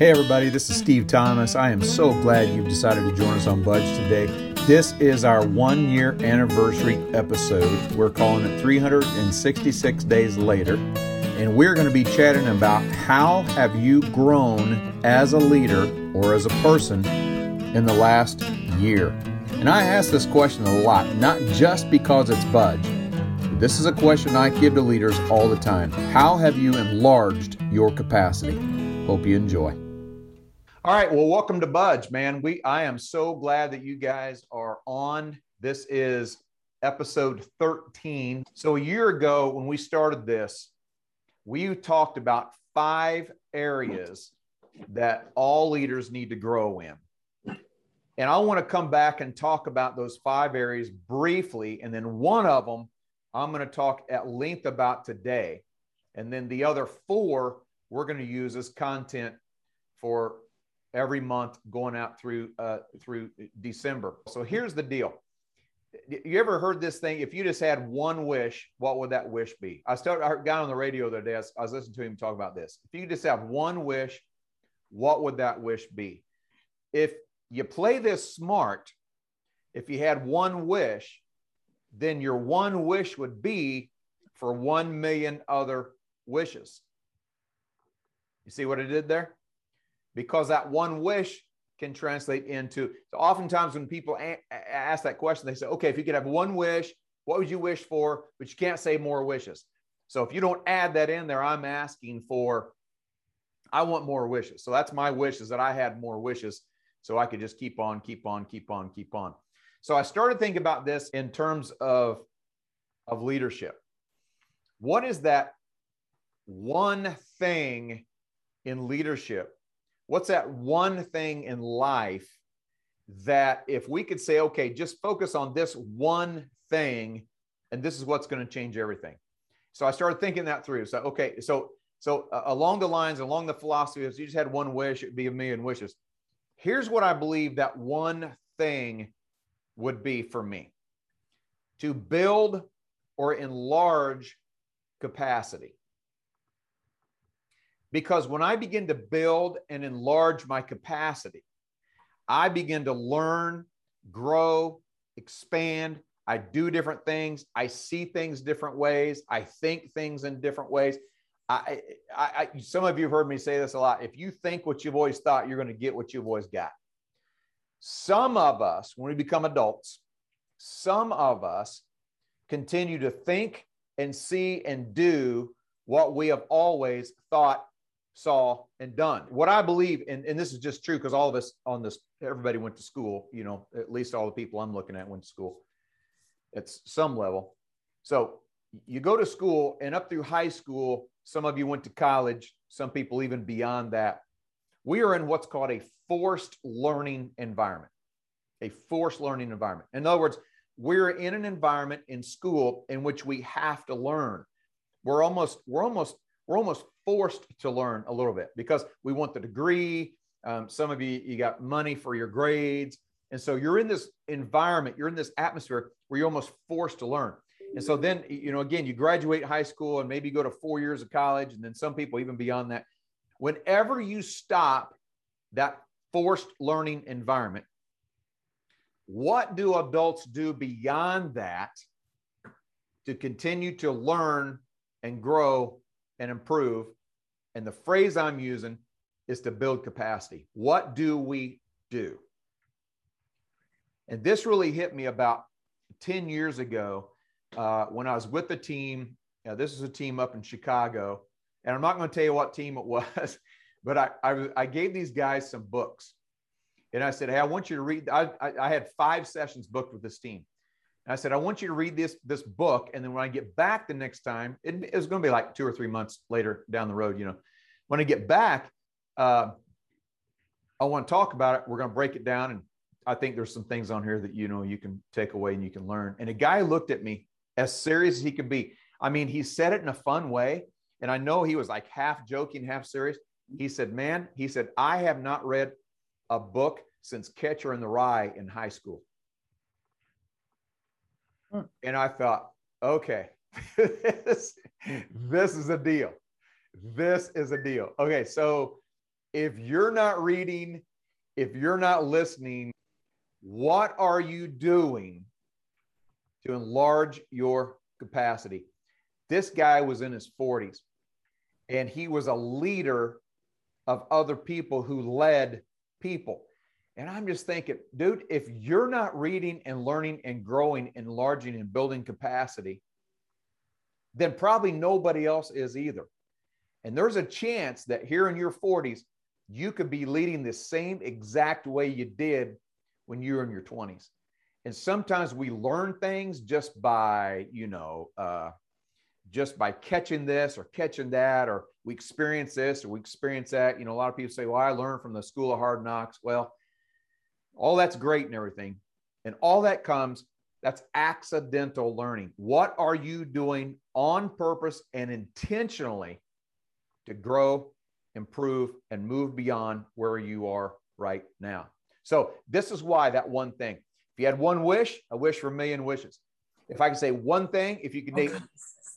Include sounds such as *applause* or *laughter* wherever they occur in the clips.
Hey, everybody, this is Steve Thomas. I am so glad you've decided to join us on Budge today. This is our one year anniversary episode. We're calling it 366 Days Later. And we're going to be chatting about how have you grown as a leader or as a person in the last year. And I ask this question a lot, not just because it's Budge. This is a question I give to leaders all the time. How have you enlarged your capacity? Hope you enjoy. All right. Well, welcome to Budge, man. We I am so glad that you guys are on. This is episode 13. So a year ago when we started this, we talked about five areas that all leaders need to grow in. And I want to come back and talk about those five areas briefly. And then one of them I'm going to talk at length about today. And then the other four we're going to use as content for every month going out through uh, through December. So here's the deal. You ever heard this thing? If you just had one wish, what would that wish be? I started. I guy on the radio the other day. I was listening to him talk about this. If you just have one wish, what would that wish be? If you play this smart, if you had one wish, then your one wish would be for one million other wishes. You see what I did there? Because that one wish can translate into so oftentimes when people ask that question they say okay if you could have one wish what would you wish for? But you can't say more wishes. So if you don't add that in there i'm asking for i want more wishes. So that's my wish is that i had more wishes. So i could just keep on keep on keep on keep on. So i started thinking about this in terms of of leadership. What is that one thing in leadership what's that one thing in life that if we could say, okay, just focus on this one thing, and this is what's going to change everything. So I started thinking that through. So okay, so so uh, along the lines, along the philosophy, if you just had one wish, it'd be a million wishes. Here's what I believe that one thing would be for me: to build or enlarge capacity. Because when I begin to build and enlarge my capacity, I begin to learn, grow, expand. I do different things. I see things different ways. I think things in different ways. I, I, I, some of you have heard me say this a lot. If you think what you've always thought, you're going to get what you've always got. Some of us, when we become adults, some of us continue to think and see and do what we have always thought saw, and done. What I believe, and, and this is just true because all of us on this, everybody went to school, you know, at least all the people I'm looking at went to school at some level. So you go to school and up through high school, some of you went to college, some people even beyond that. We are in what's called a forced learning environment. A forced learning environment. In other words, we're in an environment in school in which we have to learn. We're almost, we're almost, we're almost forced to learn a little bit because we want the degree. Um, some of you, you got money for your grades. And so you're in this environment, you're in this atmosphere where you're almost forced to learn. And so then, you know, again, you graduate high school and maybe go to four years of college. And then some people even beyond that. Whenever you stop that forced learning environment, what do adults do beyond that to continue to learn and grow and improve. And the phrase I'm using is to build capacity. What do we do? And this really hit me about 10 years ago uh, when I was with the team. Uh, this is a team up in Chicago. And I'm not going to tell you what team it *laughs* was, but I, I, I, gave these guys some books. And I said, Hey, I want you to read. I, I, I had five sessions booked with this team. And I said, I want you to read this, this book. And then when I get back the next time, it, it was going to be like two or three months later down the road, you know, when I get back, uh, I want to talk about it. We're going to break it down. And I think there's some things on here that, you know, you can take away and you can learn. And a guy looked at me as serious as he could be. I mean, he said it in a fun way. And I know he was like half joking, half serious. He said, man, he said, I have not read a book since Catcher in the Rye in high school. Hmm. And I thought, okay, *laughs* this, this is a deal. This is a deal. Okay, so if you're not reading, if you're not listening, what are you doing to enlarge your capacity? This guy was in his 40s and he was a leader of other people who led people. And I'm just thinking, dude, if you're not reading and learning and growing, enlarging and building capacity, then probably nobody else is either. And there's a chance that here in your 40s, you could be leading the same exact way you did when you were in your 20s. And sometimes we learn things just by, you know, uh, just by catching this or catching that, or we experience this or we experience that. You know, a lot of people say, well, I learned from the school of hard knocks. Well, all that's great and everything. And all that comes, that's accidental learning. What are you doing on purpose and intentionally to grow, improve, and move beyond where you are right now? So, this is why that one thing. If you had one wish, a wish for a million wishes. If I could say one thing, if you could name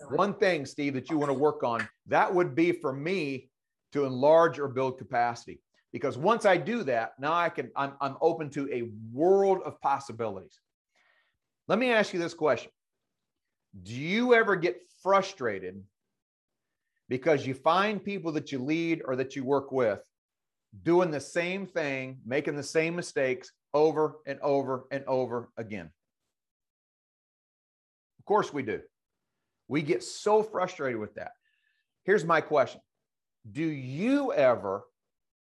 one thing, Steve, that you want to work on, that would be for me to enlarge or build capacity. Because once I do that, now I can, I'm, I'm open to a world of possibilities. Let me ask you this question Do you ever get frustrated because you find people that you lead or that you work with doing the same thing, making the same mistakes over and over and over again? Of course, we do. We get so frustrated with that. Here's my question Do you ever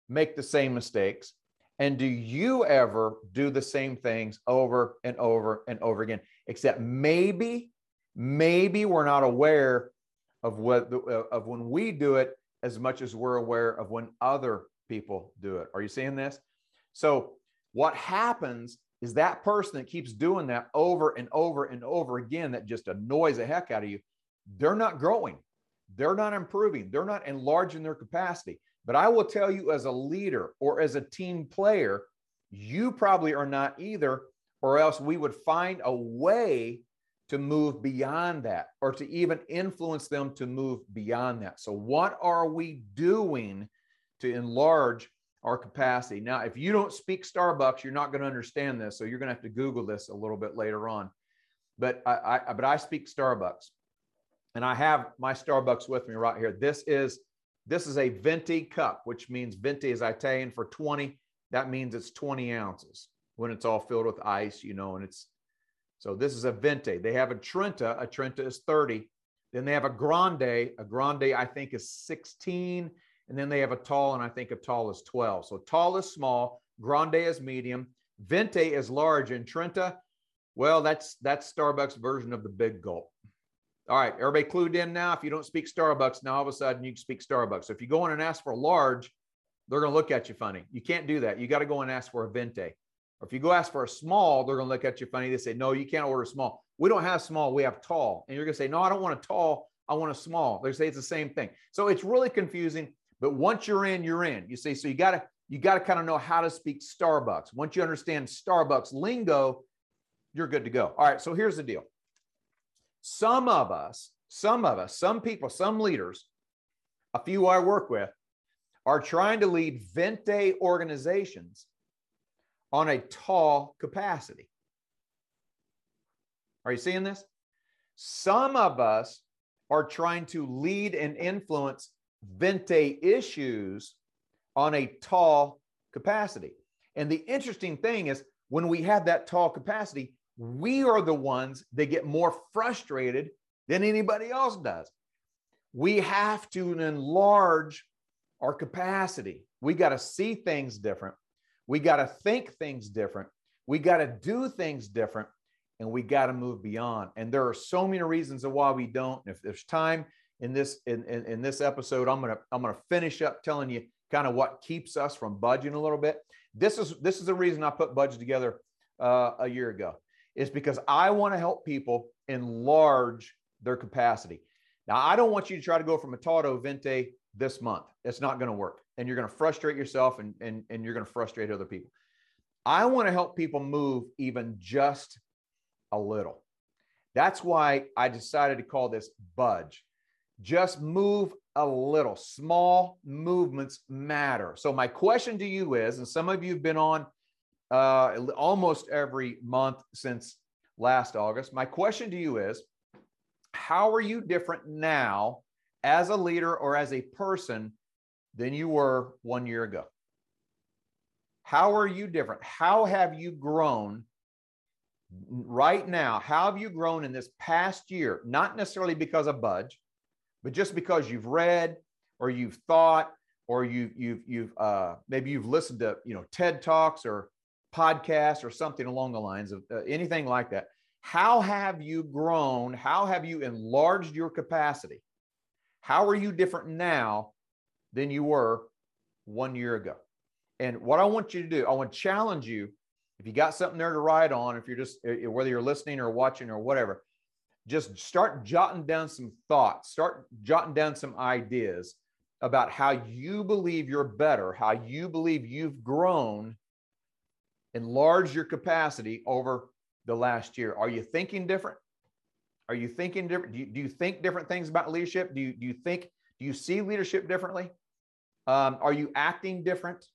make the same mistakes? And do you ever do the same things over and over and over again? Except maybe, maybe we're not aware of what uh, of when we do it as much as we're aware of when other people do it. Are you seeing this? So what happens is that person that keeps doing that over and over and over again that just annoys the heck out of you, they're not growing. They're not improving. They're not enlarging their capacity. But I will tell you, as a leader or as a team player, you probably are not either, or else we would find a way to move beyond that or to even influence them to move beyond that. So, what are we doing to enlarge our capacity. Now, if you don't speak Starbucks, you're not going to understand this. So you're going to have to Google this a little bit later on. But I, I but I speak Starbucks, and I have my Starbucks with me right here. This is this is a venti cup, which means venti is Italian for 20. That means it's 20 ounces when it's all filled with ice, you know, and it's so this is a Venti. They have a Trenta. A Trenta is 30. Then they have a grande. A grande, I think, is 16 and then they have a tall, and I think a tall is 12. So tall is small, grande is medium, Venti is large, and Trenta, well, that's that's Starbucks version of the big gulp. All right, everybody clued in now. If you don't speak Starbucks, now all of a sudden you can speak Starbucks. So if you go in and ask for a large, they're going to look at you funny. You can't do that. You got to go and ask for a venti. Or if you go ask for a small, they're going to look at you funny. They say, no, you can't order small. We don't have small. We have tall. And you're going to say, no, I don't want a tall. I want a small. They say it's the same thing. So it's really confusing. But once you're in, you're in. You see, so you got to you got to kind of know how to speak Starbucks. Once you understand Starbucks lingo, you're good to go. All right, so here's the deal. Some of us, some of us, some people, some leaders, a few I work with, are trying to lead venti organizations on a tall capacity. Are you seeing this? Some of us are trying to lead and influence venti issues on a tall capacity. And the interesting thing is when we have that tall capacity, we are the ones that get more frustrated than anybody else does. We have to enlarge our capacity. We got to see things different. We got to think things different. We got to do things different. And we got to move beyond. And there are so many reasons of why we don't. If there's time, in this in, in, in this episode i'm gonna i'm gonna finish up telling you kind of what keeps us from budging a little bit this is this is the reason i put Budge together uh, a year ago is because i want to help people enlarge their capacity now i don't want you to try to go from a to venti this month it's not going to work and you're going to frustrate yourself and, and, and you're going to frustrate other people i want to help people move even just a little that's why i decided to call this budge Just move a little. Small movements matter. So, my question to you is, and some of you have been on uh, almost every month since last August. My question to you is how are you different now as a leader or as a person than you were one year ago? How are you different? How have you grown right now? How have you grown in this past year? Not necessarily because of Budge, but just because you've read or you've thought or you, you've you've uh, maybe you've listened to you know TED talks or podcasts or something along the lines of uh, anything like that. How have you grown? How have you enlarged your capacity? How are you different now than you were one year ago? And what I want you to do, I want to challenge you. If you got something there to write on, if you're just, uh, uh, whether you're listening or watching or whatever, just start jotting down some thoughts, start jotting down some ideas about how you believe you're better, how you believe you've grown, enlarged your capacity over the last year. Are you thinking different? Are you thinking different? Do you, do you think different things about leadership? Do you, do you think, do you see leadership differently? Um, are you acting different?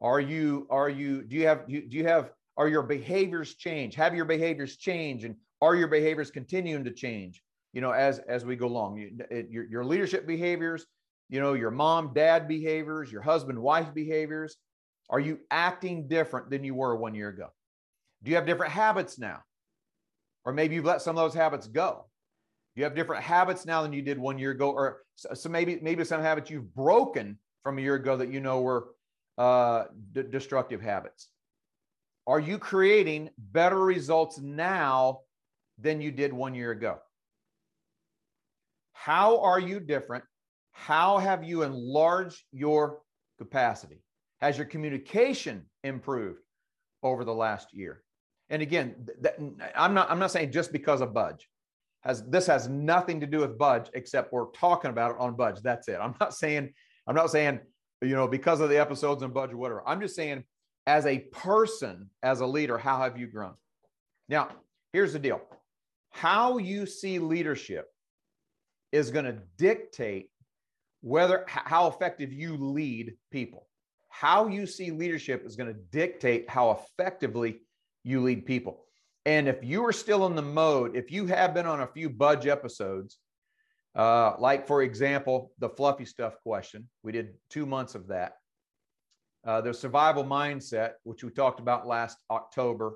Are you, are you, do you have, do you, have, are your behaviors change? Have your behaviors change? And are your behaviors continuing to change, you know, as, as we go along? You, it, your, your leadership behaviors, you know, your mom, dad behaviors, your husband, wife behaviors. Are you acting different than you were one year ago? Do you have different habits now? Or maybe you've let some of those habits go. You have different habits now than you did one year ago? Or so maybe maybe some habits you've broken from a year ago that you know were uh, d- destructive habits. Are you creating better results now than you did one year ago? How are you different? How have you enlarged your capacity? Has your communication improved over the last year? And again, that, I'm not I'm not saying just because of Budge. Has this has nothing to do with Budge except we're talking about it on Budge. That's it. I'm not saying I'm not saying you know because of the episodes and Budge or whatever. I'm just saying as a person, as a leader, how have you grown? Now, here's the deal. How you see leadership is going to dictate whether how effective you lead people. How you see leadership is going to dictate how effectively you lead people. And if you are still in the mode, if you have been on a few budge episodes, uh, like for example, the fluffy stuff question, we did two months of that. Uh, the survival mindset, which we talked about last October,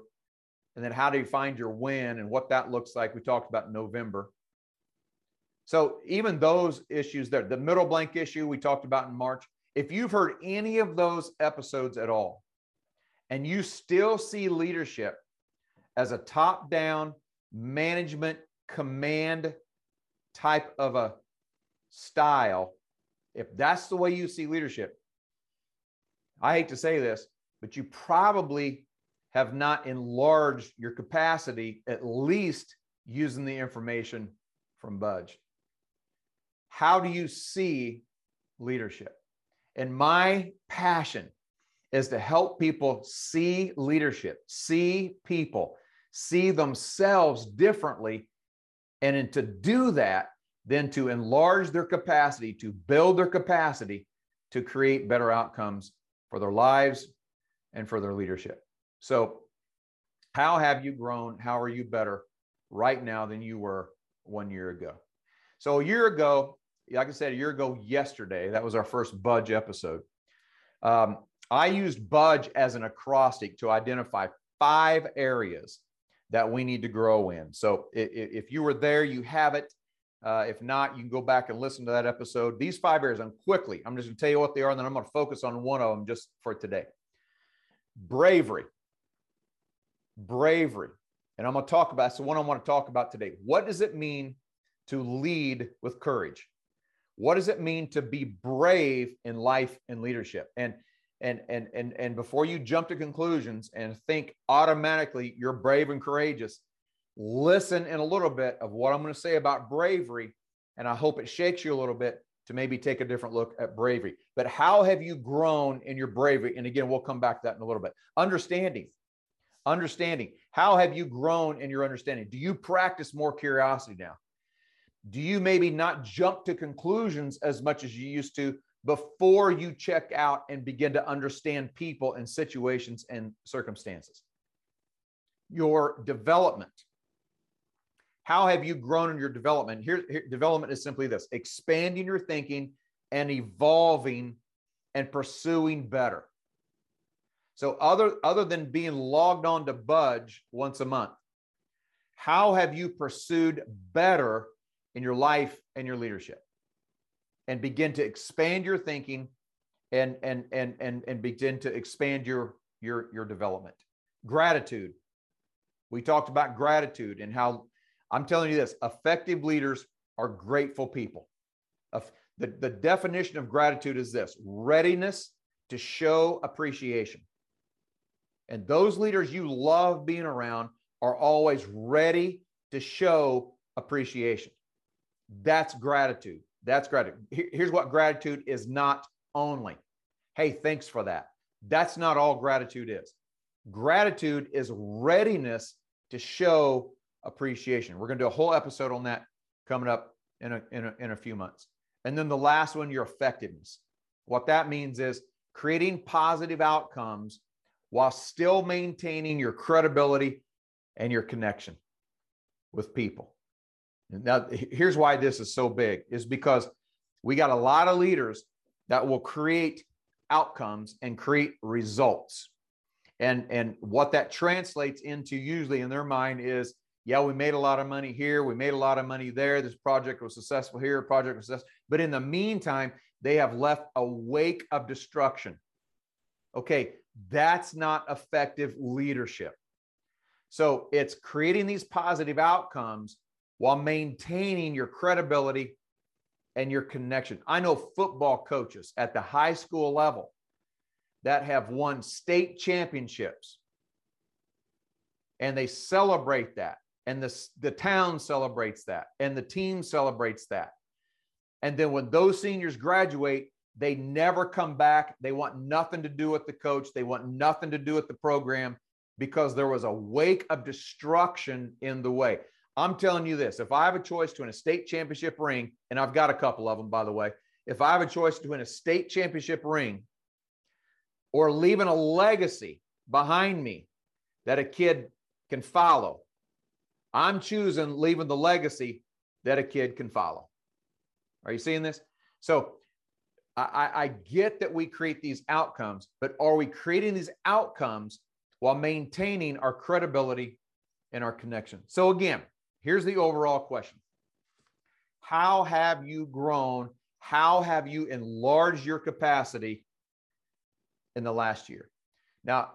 and then how do you find your win and what that looks like, we talked about in November. So even those issues there, the middle blank issue we talked about in March, if you've heard any of those episodes at all, and you still see leadership as a top down management command type of a style, if that's the way you see leadership, I hate to say this, but you probably have not enlarged your capacity, at least using the information from Budge. How do you see leadership? And my passion is to help people see leadership, see people, see themselves differently. And to do that, then to enlarge their capacity, to build their capacity to create better outcomes for their lives and for their leadership. So, how have you grown? How are you better right now than you were one year ago? So, a year ago, like I said, a year ago yesterday, that was our first Budge episode. Um, I used Budge as an acrostic to identify five areas that we need to grow in. So if you were there, you have it. Uh, if not, you can go back and listen to that episode. These five areas, and quickly, I'm just going to tell you what they are, and then I'm going to focus on one of them just for today. Bravery. Bravery. And I'm going to talk about, the one I want to talk about today. What does it mean to lead with courage? What does it mean to be brave in life and leadership? And and and and and before you jump to conclusions and think automatically you're brave and courageous listen in a little bit of what i'm going to say about bravery and i hope it shakes you a little bit to maybe take a different look at bravery. But how have you grown in your bravery? And again we'll come back to that in a little bit. Understanding understanding. How have you grown in your understanding? Do you practice more curiosity now? Do you maybe not jump to conclusions as much as you used to before you check out and begin to understand people and situations and circumstances? Your development. How have you grown in your development? Here, here development is simply this expanding your thinking and evolving and pursuing better. So other other than being logged on to Budge once a month, how have you pursued better in your life and your leadership? And begin to expand your thinking and and and and and begin to expand your your your development. Gratitude. We talked about gratitude and how I'm telling you this, effective leaders are grateful people. The, the definition of gratitude is this readiness to show appreciation. And those leaders you love being around are always ready to show appreciation. That's gratitude. That's gratitude. Here's what gratitude is not only. Hey, thanks for that. That's not all gratitude is. Gratitude is readiness to show appreciation. We're going to do a whole episode on that coming up in a, in a, in a few months. And then the last one, your effectiveness. What that means is creating positive outcomes while still maintaining your credibility and your connection with people. Now, here's why this is so big is because we got a lot of leaders that will create outcomes and create results. And, and what that translates into usually in their mind is, yeah, we made a lot of money here. We made a lot of money there. This project was successful here. Project was successful. But in the meantime, they have left a wake of destruction. Okay, that's not effective leadership. So it's creating these positive outcomes while maintaining your credibility and your connection. I know football coaches at the high school level that have won state championships and they celebrate that and the, the town celebrates that and the team celebrates that and then when those seniors graduate they never come back. They want nothing to do with the coach. They want nothing to do with the program because there was a wake of destruction in the way. I'm telling you this if I have a choice to win a state championship ring, and I've got a couple of them, by the way, if I have a choice to win a state championship ring or leaving a legacy behind me that a kid can follow, I'm choosing leaving the legacy that a kid can follow. Are you seeing this? So I, I get that we create these outcomes, but are we creating these outcomes while maintaining our credibility and our connection? So, again, here's the overall question How have you grown? How have you enlarged your capacity in the last year? Now,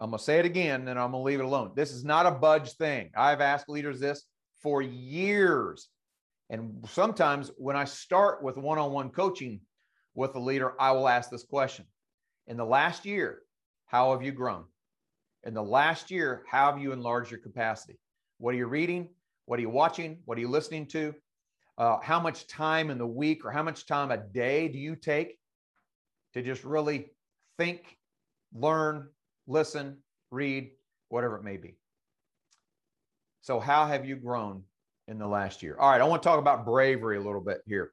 I'm going to say it again and I'm going to leave it alone. This is not a budge thing. I've asked leaders this for years. And sometimes when I start with one on one coaching with a leader, I will ask this question. In the last year, how have you grown? In the last year, how have you enlarged your capacity? What are you reading? What are you watching? What are you listening to? Uh, how much time in the week or how much time a day do you take to just really think, learn, listen, read, whatever it may be? So, how have you grown in the last year? All right, I want to talk about bravery a little bit here.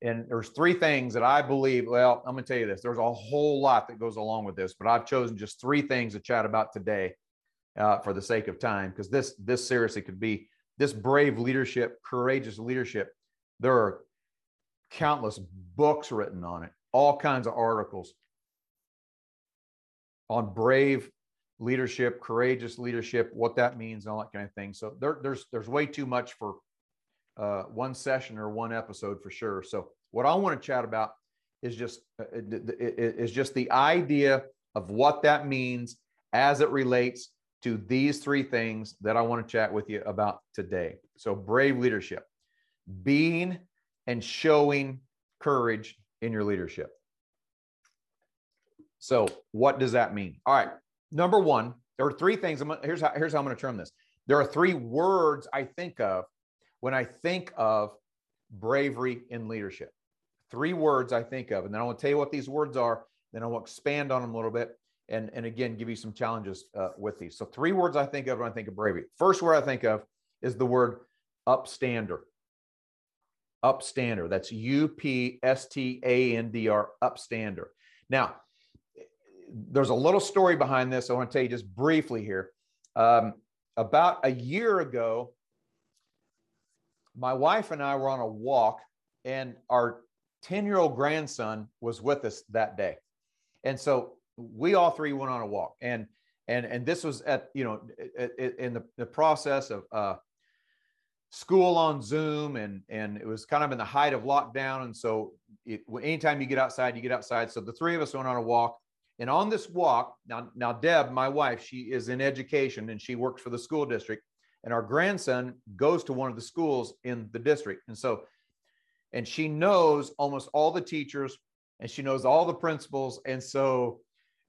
And there's three things that I believe. Well, I'm going to tell you this. There's a whole lot that goes along with this, but I've chosen just three things to chat about today, uh, for the sake of time, because this this seriously could be this brave leadership, courageous leadership. There are countless books written on it, all kinds of articles on brave leadership, courageous leadership, what that means, and all that kind of thing. So there, there's there's way too much for uh, one session or one episode for sure. So what I want to chat about is just uh, is just the idea of what that means as it relates to these three things that I want to chat with you about today. So brave leadership, being and showing courage in your leadership. So what does that mean? All right. Number one, there are three things. I'm, here's how, here's how I'm going to term this. There are three words I think of when I think of bravery in leadership. Three words I think of, and then I want to tell you what these words are. Then I will expand on them a little bit, and and again give you some challenges uh, with these. So three words I think of when I think of bravery. First word I think of is the word upstander. upstander. That's U P S T A N D R, upstander. Now, there's a little story behind this. I want to tell you just briefly here. Um, about a year ago, my wife and I were on a walk, and our 10 year old grandson was with us that day. And so we all three went on a walk. And and and this was at you know in the, the process of uh, school on Zoom, and and it was kind of in the height of lockdown. And so, it, anytime you get outside, you get outside. So the three of us went on a walk, and on this walk, now now Deb, my wife, she is in education and she works for the school district, and our grandson goes to one of the schools in the district, and so, and she knows almost all the teachers, and she knows all the principals, and so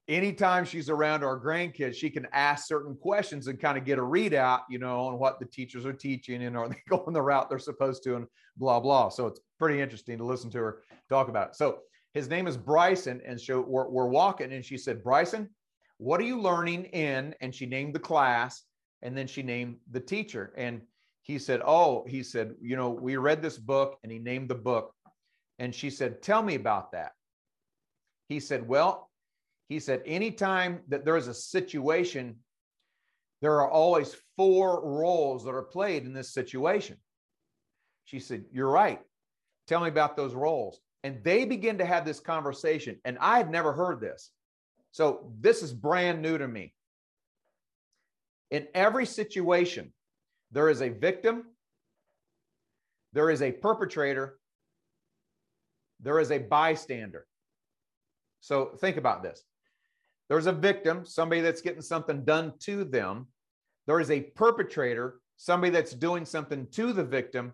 anytime she's around our grandkids, she can ask certain questions and kind of get a readout, you know, on what the teachers are teaching and are they *laughs* going the route they're supposed to and blah, blah. So it's pretty interesting to listen to her talk about it. So his name is Bryson. And so we're, we're walking and she said, Bryson, what are you learning in? And she named the class and then she named the teacher. And he said, Oh, he said, you know, we read this book and he named the book. And she said, Tell me about that. He said, Well, he said, anytime that there is a situation, there are always four roles that are played in this situation. She said, You're right. Tell me about those roles. And they begin to have this conversation. And I had never heard this. So this is brand new to me. In every situation, there is a victim, there is a perpetrator, there is a bystander. So think about this there's a victim, somebody that's getting something done to them. There is a perpetrator, somebody that's doing something to the victim.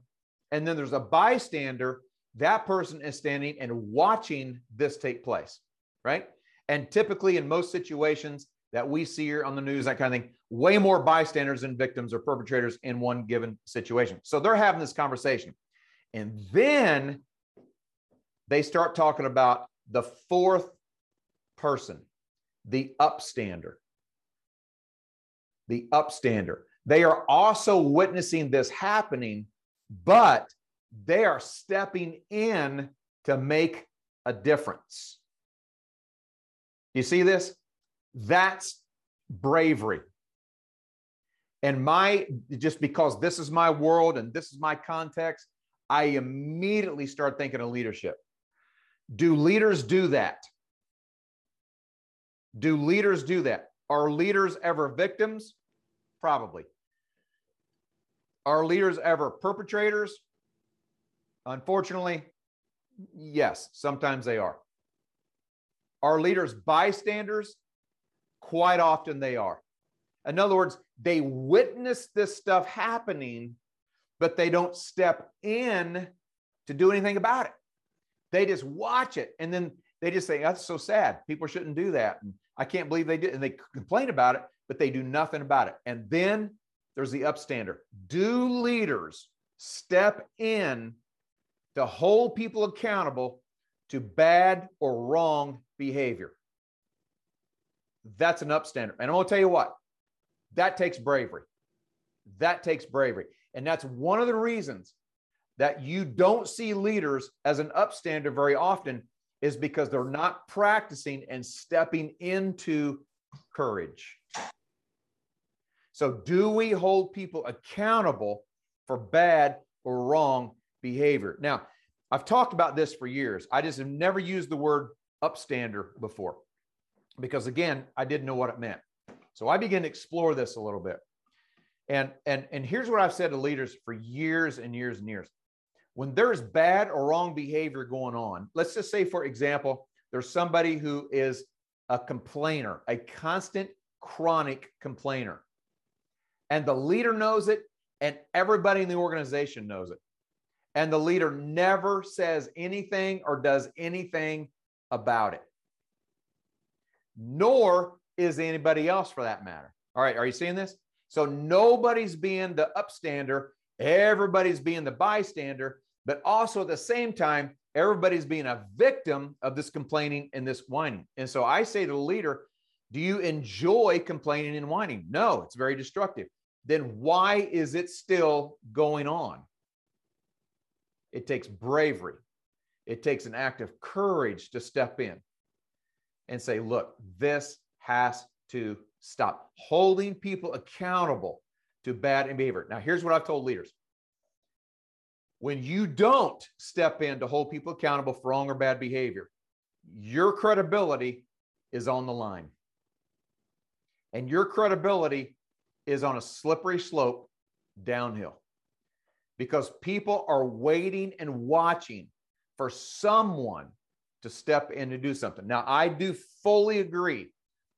And then there's a bystander. That person is standing and watching this take place, right? And typically, in most situations that we see here on the news, that kind of thing, way more bystanders than victims or perpetrators in one given situation. So they're having this conversation. And then they start talking about the fourth person the upstander. The upstander. They are also witnessing this happening, but they are stepping in to make a difference. You see this? That's bravery. And my, just because this is my world and this is my context, I immediately start thinking of leadership. Do leaders do that? Do leaders do that? Are leaders ever victims? Probably. Are leaders ever perpetrators? Unfortunately, yes, sometimes they are. Are leaders bystanders? Quite often they are. In other words, they witness this stuff happening, but they don't step in to do anything about it. They just watch it and then they just say, That's so sad. People shouldn't do that. And I can't believe they did. And they complain about it, but they do nothing about it. And then there's the upstander. Do leaders step in to hold people accountable to bad or wrong behavior? That's an upstander. And I want to tell you what, that takes bravery. That takes bravery. And that's one of the reasons that you don't see leaders as an upstander very often is because they're not practicing and stepping into courage. So, do we hold people accountable for bad or wrong behavior? Now, I've talked about this for years. I just have never used the word upstander before because, again, I didn't know what it meant. So, I began to explore this a little bit. And, and, and here's what I've said to leaders for years and years and years when there's bad or wrong behavior going on, let's just say, for example, there's somebody who is a complainer, a constant chronic complainer, and the leader knows it, and everybody in the organization knows it. And the leader never says anything or does anything about it, nor is anybody else for that matter. All right, are you seeing this? So nobody's being the upstander, everybody's being the bystander, but also at the same time, everybody's being a victim of this complaining and this whining. And so I say to the leader, do you enjoy complaining and whining? No, it's very destructive. Then why is it still going on? It takes bravery. It takes an act of courage to step in and say, look, this has to stop. Holding people accountable to bad behavior. Now, here's what I've told leaders when you don't step in to hold people accountable for wrong or bad behavior, your credibility is on the line. And your credibility is on a slippery slope downhill because people are waiting and watching for someone to step in to do something. Now, I do fully agree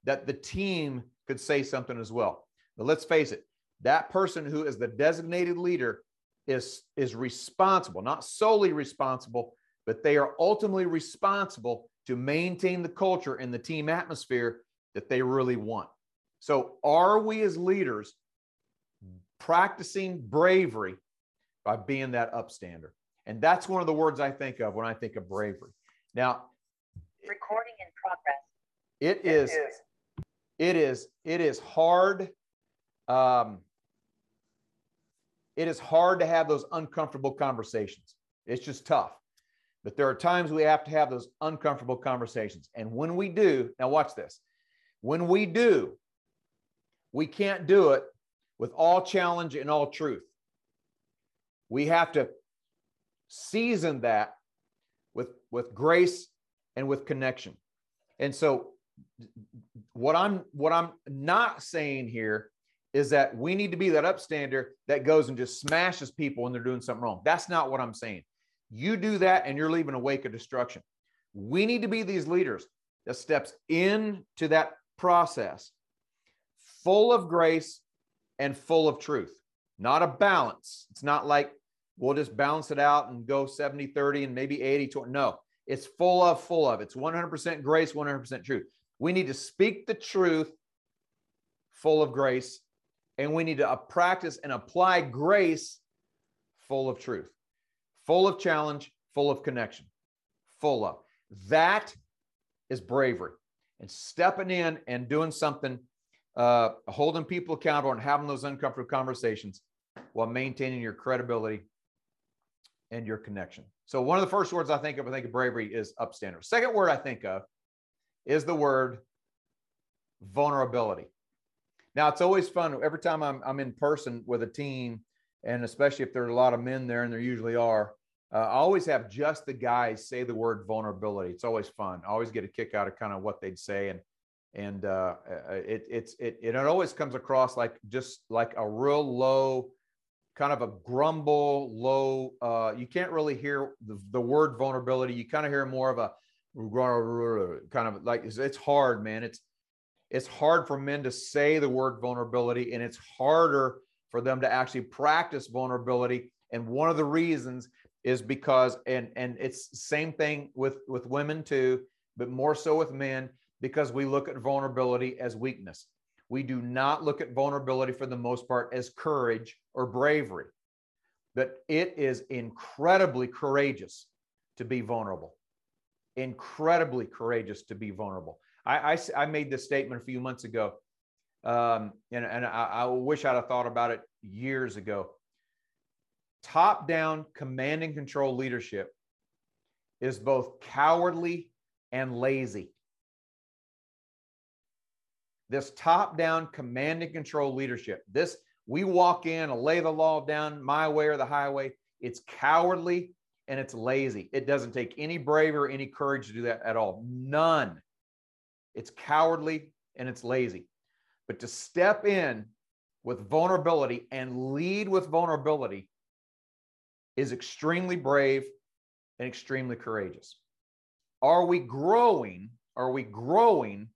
that the team could say something as well. But let's face it, that person who is the designated leader is, is responsible, not solely responsible, but they are ultimately responsible to maintain the culture and the team atmosphere that they really want. So, are we as leaders practicing bravery by being that upstander? And that's one of the words I think of when I think of bravery. Now, recording in progress. It is, it is, it is hard. Um, it is hard to have those uncomfortable conversations. It's just tough. But there are times we have to have those uncomfortable conversations. And when we do, now watch this. When we do, we can't do it with all challenge and all truth. We have to season that with, with grace and with connection. And so what I'm what I'm not saying here is that we need to be that upstander that goes and just smashes people when they're doing something wrong. That's not what I'm saying. You do that and you're leaving a wake of destruction. We need to be these leaders that steps into that process full of grace and full of truth, not a balance. It's not like we'll just balance it out and go 70 30 and maybe 80 20. No, it's full of, full of. It's 100% grace, 100% truth. We need to speak the truth full of grace, and we need to practice and apply grace full of truth, full of challenge, full of connection, full of. That is bravery and stepping in and doing something, uh, holding people accountable and having those uncomfortable conversations while maintaining your credibility and your connection. So one of the first words I think of, I think of bravery is upstander. Second word I think of is the word vulnerability. Now it's always fun every time I'm, I'm in person with a team, and especially if there are a lot of men there, and there usually are. Uh, I always have just the guys say the word vulnerability. It's always fun. I always get a kick out of kind of what they'd say, and and uh, uh it it's it it always comes across like just like a real low kind of a grumble, low. Uh, you can't really hear the, the word vulnerability. You kind of hear more of a kind of like it's hard, man. It's it's hard for men to say the word vulnerability, and it's harder for them to actually practice vulnerability. And one of the reasons is because, and and it's same thing with with women too, but more so with men because we look at vulnerability as weakness. We do not look at vulnerability for the most part as courage or bravery, but it is incredibly courageous to be vulnerable. Incredibly courageous to be vulnerable. I, I, I made this statement a few months ago, um, and, and I, I wish I'd have thought about it years ago. Top down command and control leadership is both cowardly and lazy this top down command and control leadership. This, we walk in and lay the law down my way or the highway. It's cowardly and it's lazy. It doesn't take any bravery or any courage to do that at all. None. It's cowardly and it's lazy. But to step in with vulnerability and lead with vulnerability is extremely brave and extremely courageous. Are we growing? Are we growing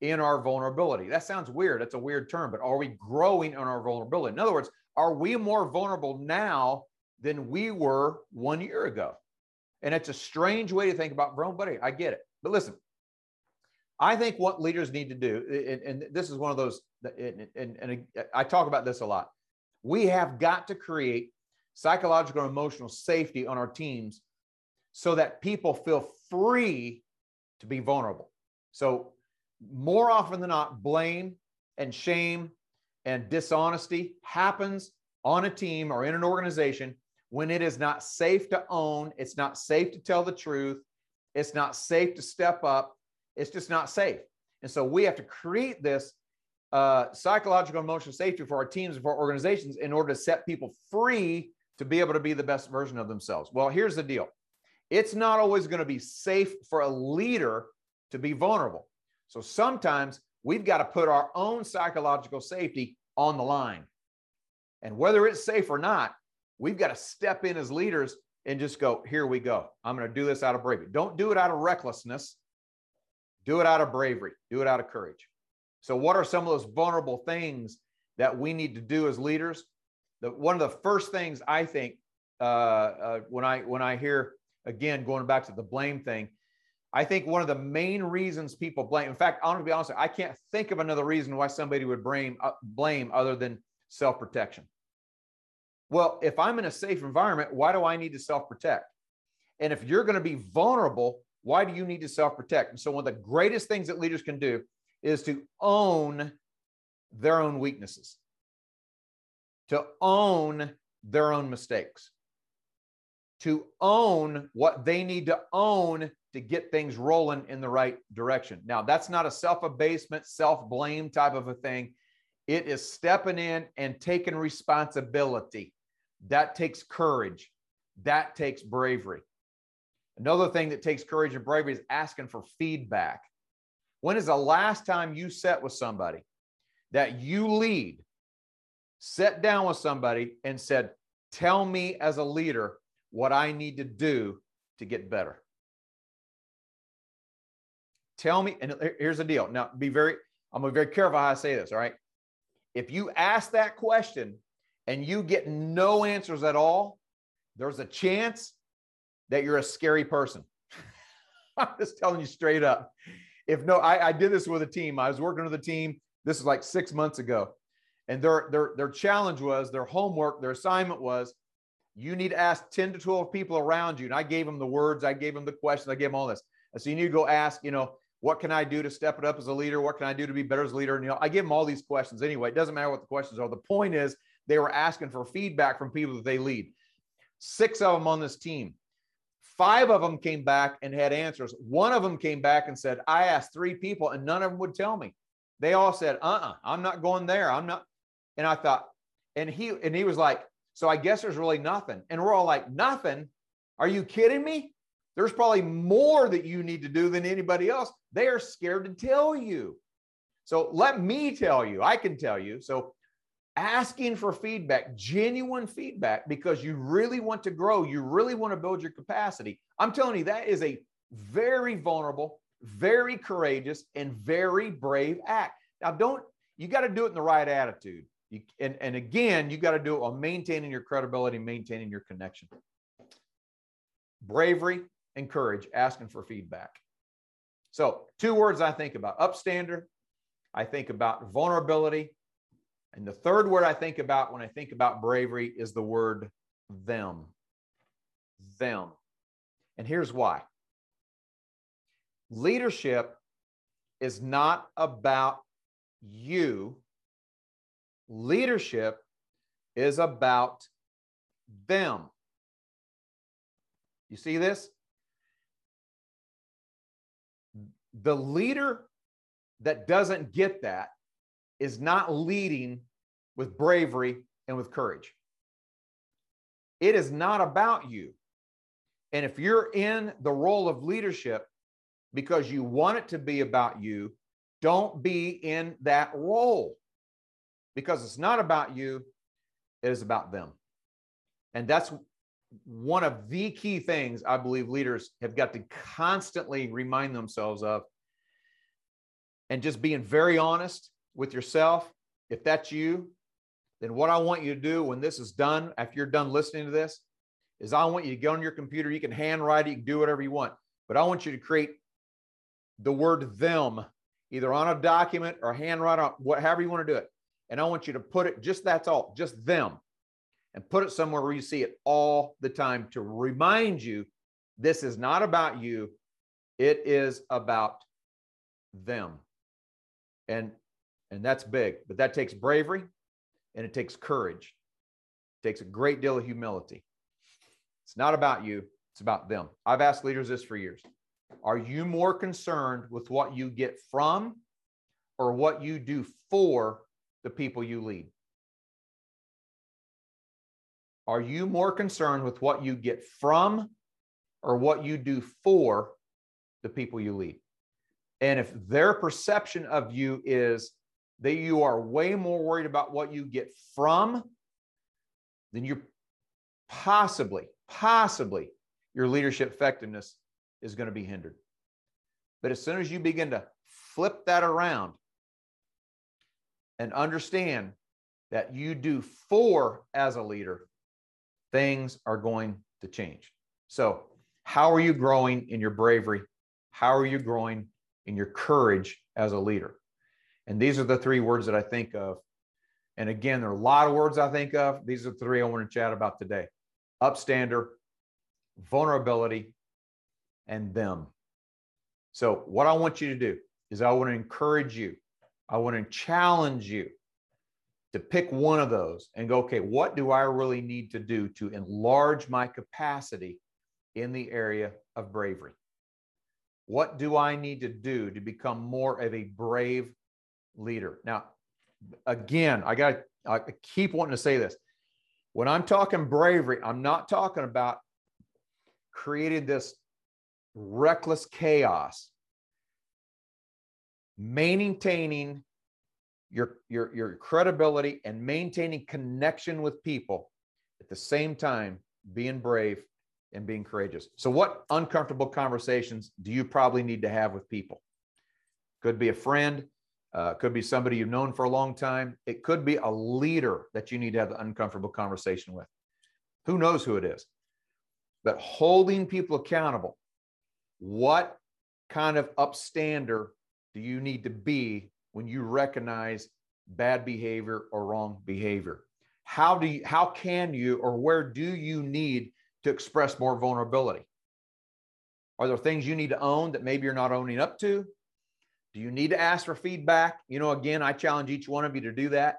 in our vulnerability. That sounds weird. That's a weird term, but are we growing in our vulnerability? In other words, are we more vulnerable now than we were one year ago? And it's a strange way to think about vulnerability. I get it. But listen, I think what leaders need to do, and, and this is one of those, and, and, and I talk about this a lot. We have got to create psychological and emotional safety on our teams so that people feel free to be vulnerable. So more often than not, blame and shame and dishonesty happens on a team or in an organization when it is not safe to own, it's not safe to tell the truth, it's not safe to step up, it's just not safe. And so we have to create this uh, psychological emotional safety for our teams and for our organizations in order to set people free to be able to be the best version of themselves. Well, here's the deal it's not always going to be safe for a leader to be vulnerable. So sometimes we've got to put our own psychological safety on the line. And whether it's safe or not, we've got to step in as leaders and just go, here we go. I'm going to do this out of bravery. Don't do it out of recklessness. Do it out of bravery. Do it out of courage. So, what are some of those vulnerable things that we need to do as leaders? The, one of the first things I think uh, uh, when I when I hear again going back to the blame thing, I think one of the main reasons people blame. In fact, I want to be honest, I can't think of another reason why somebody would blame uh, blame other than self protection. Well, if I'm in a safe environment, why do I need to self protect? And if you're going to be vulnerable, why do you need to self protect? And so, one of the greatest things that leaders can do is to own their own weaknesses, to own their own mistakes, to own what they need to own to get things rolling in the right direction. Now, that's not a self abasement, self blame type of a thing. It is stepping in and taking responsibility. That takes courage. That takes bravery. Another thing that takes courage and bravery is asking for feedback. When is the last time you sat with somebody that you lead, sat down with somebody and said, Tell me as a leader what I need to do to get better? Tell me, and here's the deal. Now, be very, I'm gonna be very careful how I say this, all right? If you ask that question and you get no answers at all, there's a chance that you're a scary person. *laughs* I'm just telling you straight up if no, I, I did this with a team. I was working with a team. This is like six months ago, and their their their challenge was their homework, their assignment was, you need to ask ten to twelve people around you. And I gave them the words, I gave them the questions, I gave them all this. And so you need to go ask, you know, what can I do to step it up as a leader? What can I do to be better as a leader? And you know, I give them all these questions anyway. It doesn't matter what the questions are. The point is they were asking for feedback from people that they lead. Six of them on this team. Five of them came back and had answers. One of them came back and said, I asked three people and none of them would tell me. They all said, uh uh-uh, uh, i am not going there. I'm not. And I thought, and he, and he was like, so I guess there's really nothing. And we're all like, nothing? Are you kidding me? There's probably more that you need to do than anybody else. They are scared to tell you. So let me tell you, I can tell you. So asking for feedback, genuine feedback, because you really want to grow, you really want to build your capacity. I'm telling you, that is a very vulnerable, very courageous, and very brave act. Now, don't you got to do it in the right attitude. You, and, and again, you got to do it while maintaining your credibility, maintaining your connection. Bravery and courage, asking for feedback. So, two words I think about upstander, I think about vulnerability, and the third word I think about when I think about bravery is the word them. Them. And here's why leadership is not about you, leadership is about them. You see this? The leader that doesn't get that is not leading with bravery and with courage. It is not about you. And if you're in the role of leadership because you want it to be about you, don't be in that role because it's not about you, it is about them. And that's one of the key things I believe leaders have got to constantly remind themselves of. And just being very honest with yourself. If that's you, then what I want you to do when this is done, after you're done listening to this, is I want you to go on your computer. You can handwrite it, you can do whatever you want, but I want you to create the word them either on a document or handwrite on whatever you want to do it. And I want you to put it just that's all, just them, and put it somewhere where you see it all the time to remind you this is not about you, it is about them. And and that's big, but that takes bravery and it takes courage. It takes a great deal of humility. It's not about you, it's about them. I've asked leaders this for years. Are you more concerned with what you get from or what you do for the people you lead? Are you more concerned with what you get from or what you do for the people you lead? And if their perception of you is that you are way more worried about what you get from, than you're possibly, possibly your leadership effectiveness is going to be hindered. But as soon as you begin to flip that around and understand that you do for as a leader, things are going to change. So, how are you growing in your bravery? How are you growing in your courage as a leader? And these are the three words that I think of. And again, there are a lot of words I think of. These are the three I want to chat about today upstander, vulnerability, and them. So, what I want you to do is I want to encourage you, I want to challenge you to pick one of those and go, okay, what do I really need to do to enlarge my capacity in the area of bravery? What do I need to do to become more of a brave leader? Now, again, I got I keep wanting to say this. When I'm talking bravery, I'm not talking about creating this reckless chaos. Maintaining your, your, your credibility and maintaining connection with people at the same time, being brave and being courageous. So, what uncomfortable conversations do you probably need to have with people? Could be a friend, uh, could be somebody you've known for a long time. It could be a leader that you need to have the uncomfortable conversation with. Who knows who it is? But holding people accountable. What kind of upstander do you need to be when you recognize bad behavior or wrong behavior? How do you, how can you or where do you need to express more vulnerability? Are there things you need to own that maybe you're not owning up to? Do you need to ask for feedback? You know, again, I challenge each one of you to do that.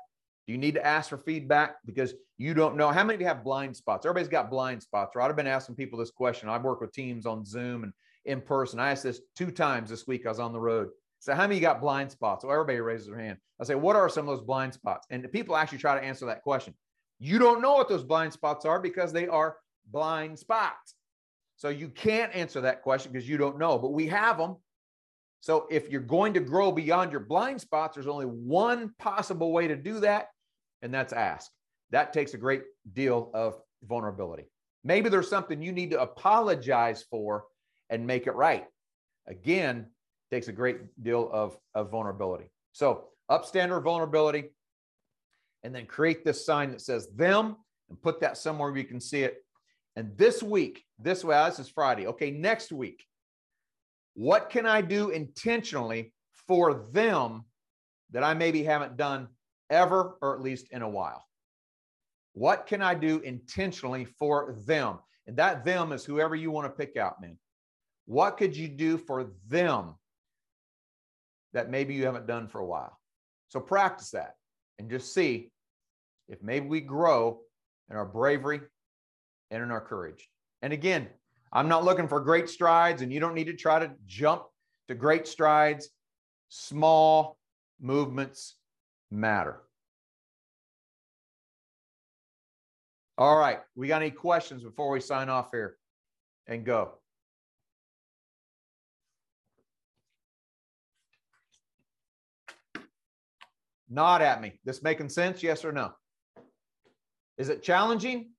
Do you need to ask for feedback because you don't know how many of you have blind spots? Everybody's got blind spots, right? I've been asking people this question. I've worked with teams on Zoom and in person. I asked this two times this week. I was on the road. So, how many got blind spots? So, everybody raises their hand. I say, What are some of those blind spots? And people actually try to answer that question. You don't know what those blind spots are because they are blind spots. So, you can't answer that question because you don't know, but we have them. So, if you're going to grow beyond your blind spots, there's only one possible way to do that, and that's ask. That takes a great deal of vulnerability. Maybe there's something you need to apologize for and make it right. Again, takes a great deal of, of vulnerability. So, upstander vulnerability, and then create this sign that says them and put that somewhere where you can see it. And this week, this way, this is Friday. Okay, next week, what can I do intentionally for them that I maybe haven't done ever, or at least in a while? What can I do intentionally for them? And that them is whoever you want to pick out, man. What could you do for them that maybe you haven't done for a while. So practice that and just see if maybe we grow in our bravery and in our courage. And again, I'm not looking for great strides, and you don't need to try to jump to great strides. Small movements matter. All right, we got any questions before we sign off here and go? Nod at me. This making sense? Yes or no? Is it challenging?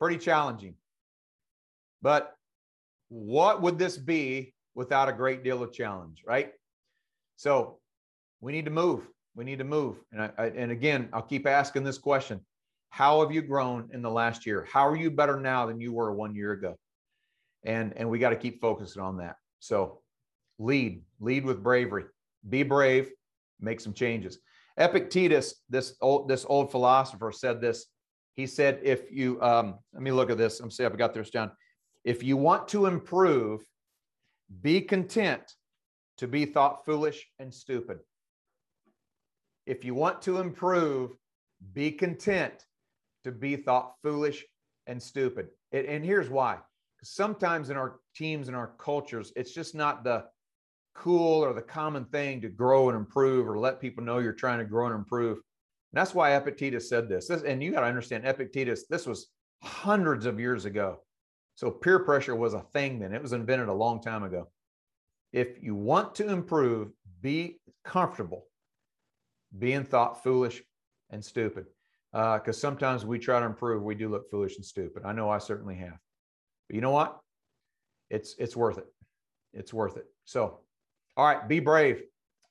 Pretty challenging. But what would this be without a great deal of challenge, right? So we need to move. We need to move. And, I, I, and again, I'll keep asking this question How have you grown in the last year? How are you better now than you were one year ago? And, and we got to keep focusing on that. So lead, lead with bravery. Be brave, make some changes. Epictetus, this old this old philosopher, said this. He said, if you um, let me look at this. I'm see if I got this down. If you want to improve, be content to be thought foolish and stupid. If you want to improve, be content to be thought foolish and stupid. And here's why. Sometimes in our teams and our cultures, it's just not the cool or the common thing to grow and improve or let people know you're trying to grow and improve. And that's why Epictetus said this. this and you got to understand, Epictetus, this was hundreds of years ago. So peer pressure was a thing then. It was invented a long time ago. If you want to improve, be comfortable being thought foolish and stupid. Because uh, sometimes we try to improve, we do look foolish and stupid. I know I certainly have. But you know what? It's it's worth it. It's worth it. So, all right, be brave.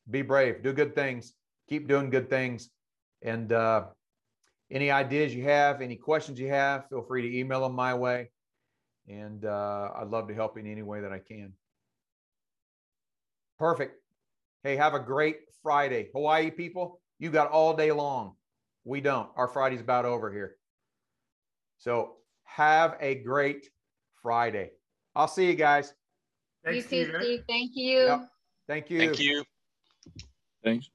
Be brave. Do good things. Keep doing good things. And uh, any ideas you have, any questions you have, feel free to email them my way. And uh, I'd love to help in any way that I can. Perfect. Hey, have a great Friday. Hawaii people, you got all day long. We don't. Our Friday's about over here. So have a great Friday. I'll see you guys. Thanks, you too, Steve. Thank you. Yep. Thank you. Thank you. Thanks.